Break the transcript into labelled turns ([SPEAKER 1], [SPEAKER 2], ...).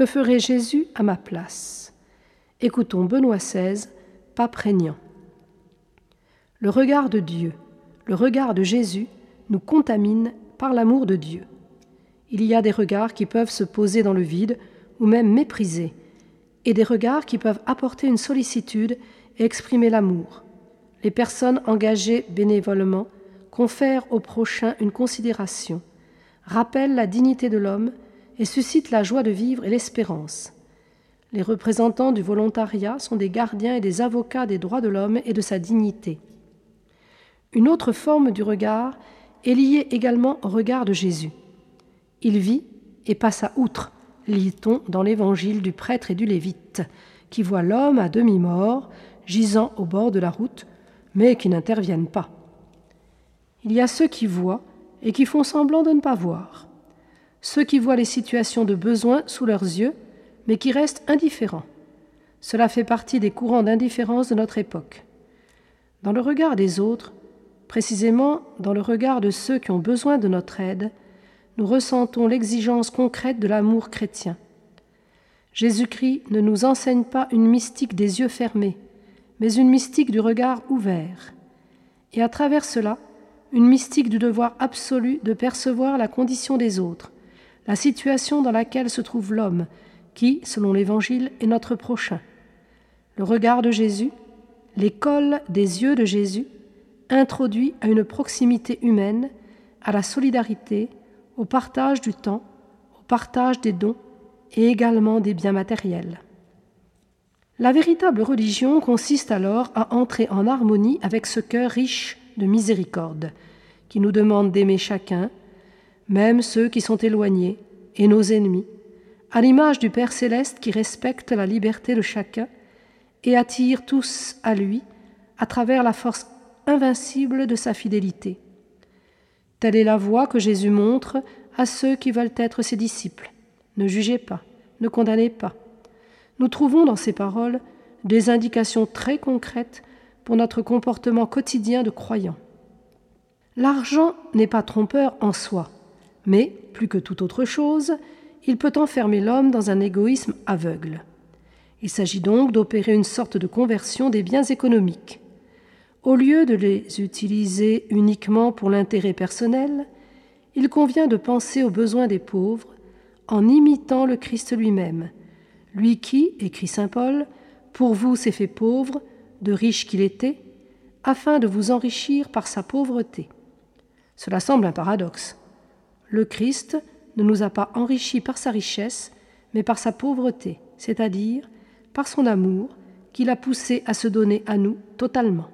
[SPEAKER 1] Que ferait Jésus à ma place? Écoutons Benoît XVI, pas prégnant. Le regard de Dieu, le regard de Jésus nous contamine par l'amour de Dieu. Il y a des regards qui peuvent se poser dans le vide ou même mépriser, et des regards qui peuvent apporter une sollicitude et exprimer l'amour. Les personnes engagées bénévolement confèrent au prochain une considération, rappellent la dignité de l'homme et suscitent la joie de vivre et l'espérance. Les représentants du volontariat sont des gardiens et des avocats des droits de l'homme et de sa dignité. Une autre forme du regard est liée également au regard de Jésus. Il vit et passa outre, lit-on dans l'évangile du prêtre et du lévite, qui voit l'homme à demi-mort, gisant au bord de la route, mais qui n'interviennent pas. Il y a ceux qui voient et qui font semblant de ne pas voir, ceux qui voient les situations de besoin sous leurs yeux, mais qui restent indifférents. Cela fait partie des courants d'indifférence de notre époque. Dans le regard des autres, précisément dans le regard de ceux qui ont besoin de notre aide, nous ressentons l'exigence concrète de l'amour chrétien. Jésus-Christ ne nous enseigne pas une mystique des yeux fermés, mais une mystique du regard ouvert, et à travers cela, une mystique du devoir absolu de percevoir la condition des autres, la situation dans laquelle se trouve l'homme, qui, selon l'Évangile, est notre prochain. Le regard de Jésus, l'école des yeux de Jésus, introduit à une proximité humaine, à la solidarité, au partage du temps, au partage des dons et également des biens matériels. La véritable religion consiste alors à entrer en harmonie avec ce cœur riche de miséricorde, qui nous demande d'aimer chacun, même ceux qui sont éloignés et nos ennemis, à l'image du Père céleste qui respecte la liberté de chacun et attire tous à lui à travers la force invincible de sa fidélité. Telle est la voie que Jésus montre à ceux qui veulent être ses disciples. Ne jugez pas, ne condamnez pas, nous trouvons dans ces paroles des indications très concrètes pour notre comportement quotidien de croyant. L'argent n'est pas trompeur en soi, mais, plus que toute autre chose, il peut enfermer l'homme dans un égoïsme aveugle. Il s'agit donc d'opérer une sorte de conversion des biens économiques. Au lieu de les utiliser uniquement pour l'intérêt personnel, il convient de penser aux besoins des pauvres en imitant le Christ lui-même, lui qui, écrit Saint Paul, pour vous s'est fait pauvre, de riche qu'il était, afin de vous enrichir par sa pauvreté. Cela semble un paradoxe. Le Christ ne nous a pas enrichis par sa richesse, mais par sa pauvreté, c'est-à-dire par son amour qu'il a poussé à se donner à nous totalement.